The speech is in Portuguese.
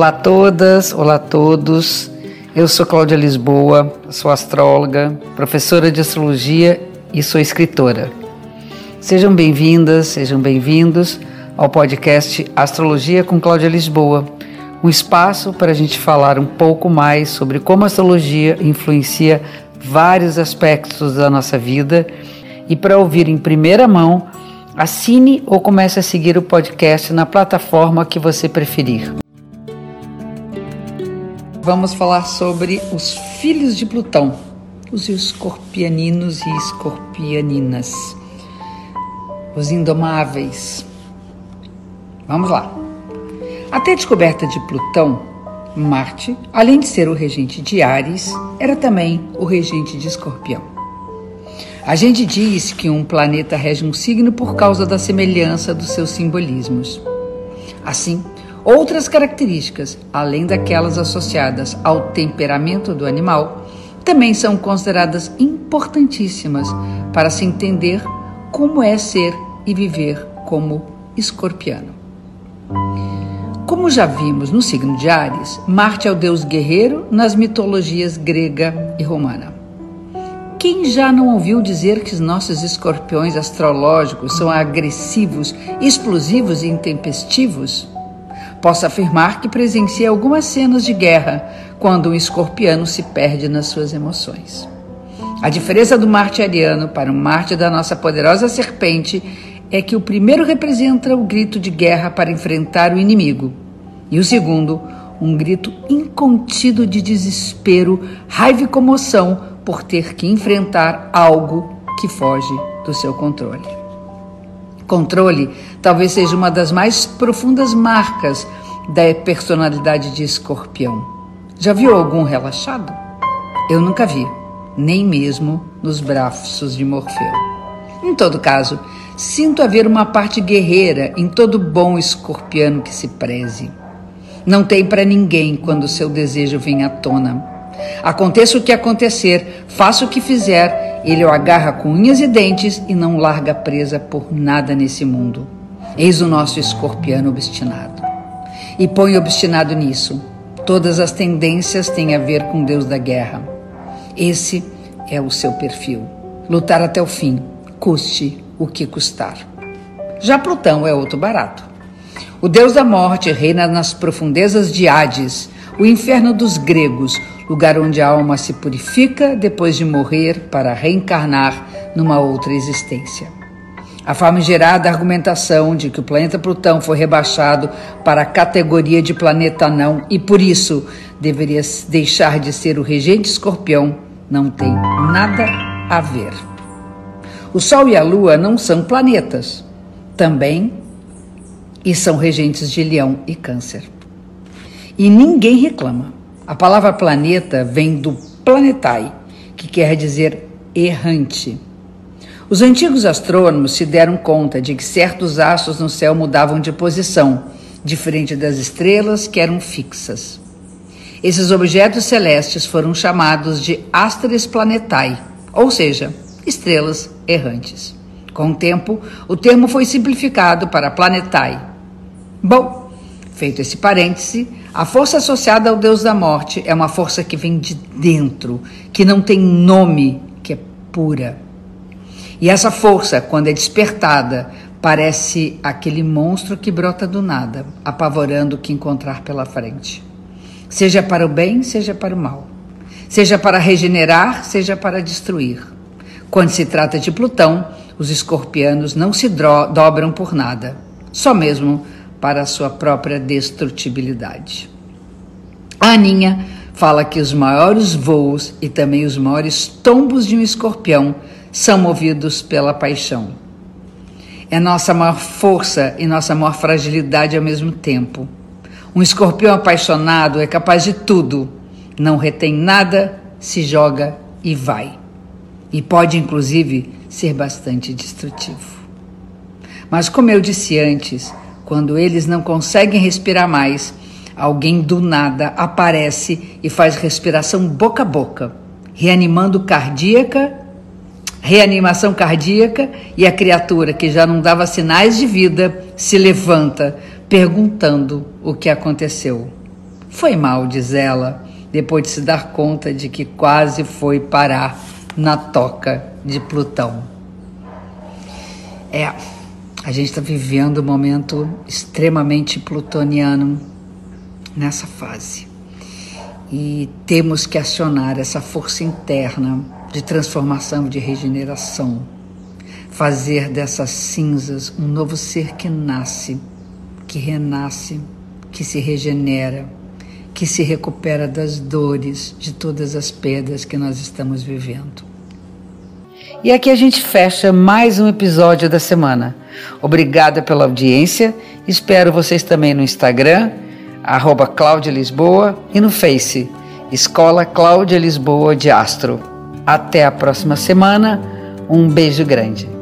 Olá a todas, olá a todos. Eu sou Cláudia Lisboa, sou astróloga, professora de astrologia e sou escritora. Sejam bem-vindas, sejam bem-vindos ao podcast Astrologia com Cláudia Lisboa, um espaço para a gente falar um pouco mais sobre como a astrologia influencia vários aspectos da nossa vida e para ouvir em primeira mão, assine ou comece a seguir o podcast na plataforma que você preferir. Vamos falar sobre os filhos de Plutão, os escorpianinos e escorpianinas, os indomáveis. Vamos lá. Até a descoberta de Plutão, Marte, além de ser o regente de Ares, era também o regente de Escorpião. A gente diz que um planeta rege um signo por causa da semelhança dos seus simbolismos. Assim, outras características, além daquelas associadas ao temperamento do animal, também são consideradas importantíssimas para se entender como é ser e viver como escorpiano. Como já vimos no signo de Ares, Marte é o deus guerreiro nas mitologias grega e romana. Quem já não ouviu dizer que os nossos escorpiões astrológicos são agressivos, explosivos e intempestivos? Posso afirmar que presenciei algumas cenas de guerra quando um escorpiano se perde nas suas emoções. A diferença do Marte ariano para o Marte da nossa poderosa serpente é que o primeiro representa o grito de guerra para enfrentar o inimigo, e o segundo, um grito incontido de desespero, raiva e comoção por ter que enfrentar algo que foge do seu controle. Controle talvez seja uma das mais profundas marcas da personalidade de escorpião. Já viu algum relaxado? Eu nunca vi, nem mesmo nos braços de Morfeu. Em todo caso, sinto haver uma parte guerreira em todo bom escorpiano que se preze. Não tem para ninguém quando seu desejo vem à tona Aconteça o que acontecer, faça o que fizer, ele o agarra com unhas e dentes e não larga presa por nada nesse mundo. Eis o nosso escorpiano obstinado. E põe obstinado nisso. Todas as tendências têm a ver com Deus da guerra. Esse é o seu perfil. Lutar até o fim, custe o que custar. Já Plutão é outro barato. O deus da morte reina nas profundezas de Hades, o inferno dos gregos, lugar onde a alma se purifica depois de morrer para reencarnar numa outra existência. A famigerada argumentação de que o planeta Plutão foi rebaixado para a categoria de planeta não e por isso deveria deixar de ser o regente escorpião não tem nada a ver. O Sol e a Lua não são planetas, também e são regentes de Leão e Câncer. E ninguém reclama. A palavra planeta vem do planetai, que quer dizer errante. Os antigos astrônomos se deram conta de que certos astros no céu mudavam de posição, diferente das estrelas que eram fixas. Esses objetos celestes foram chamados de astres planetai, ou seja, estrelas errantes. Com o tempo, o termo foi simplificado para planetai. Bom, feito esse parêntese, a força associada ao Deus da morte é uma força que vem de dentro, que não tem nome, que é pura. E essa força, quando é despertada, parece aquele monstro que brota do nada, apavorando o que encontrar pela frente. Seja para o bem, seja para o mal. Seja para regenerar, seja para destruir. Quando se trata de Plutão, os escorpianos não se dobram por nada, só mesmo para a sua própria destrutibilidade. A Aninha fala que os maiores voos e também os maiores tombos de um escorpião são movidos pela paixão. É nossa maior força e nossa maior fragilidade ao mesmo tempo. Um escorpião apaixonado é capaz de tudo, não retém nada, se joga e vai. E pode, inclusive, ser bastante destrutivo. Mas, como eu disse antes, quando eles não conseguem respirar mais, alguém do nada aparece e faz respiração boca a boca, reanimando cardíaca, reanimação cardíaca, e a criatura que já não dava sinais de vida se levanta, perguntando o que aconteceu. Foi mal, diz ela, depois de se dar conta de que quase foi parar na toca de Plutão. É, a gente está vivendo um momento extremamente plutoniano nessa fase. E temos que acionar essa força interna de transformação, de regeneração. Fazer dessas cinzas um novo ser que nasce, que renasce, que se regenera, que se recupera das dores, de todas as perdas que nós estamos vivendo. E aqui a gente fecha mais um episódio da semana. Obrigada pela audiência. Espero vocês também no Instagram, arroba Cláudia Lisboa, e no Face, Escola Cláudia Lisboa de Astro. Até a próxima semana. Um beijo grande.